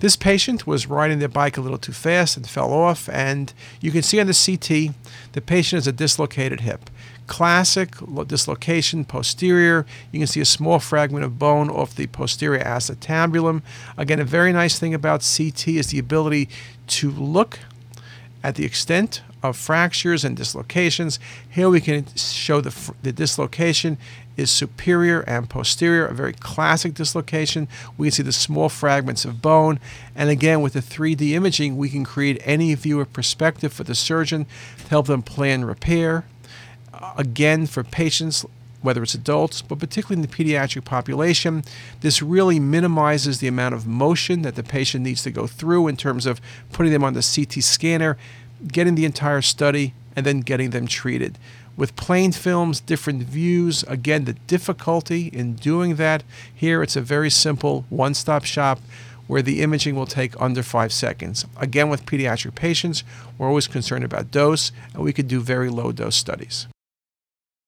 This patient was riding their bike a little too fast and fell off, and you can see on the CT the patient has a dislocated hip. Classic dislocation posterior. You can see a small fragment of bone off the posterior acetabulum. Again, a very nice thing about CT is the ability to look at the extent of fractures and dislocations. Here we can show the, the dislocation is superior and posterior, a very classic dislocation. We can see the small fragments of bone. And again, with the 3D imaging, we can create any view of perspective for the surgeon to help them plan repair. again, for patients, whether it's adults, but particularly in the pediatric population, this really minimizes the amount of motion that the patient needs to go through in terms of putting them on the CT scanner, getting the entire study, and then getting them treated. With plain films, different views, again, the difficulty in doing that. Here, it's a very simple one stop shop where the imaging will take under five seconds. Again, with pediatric patients, we're always concerned about dose, and we could do very low dose studies.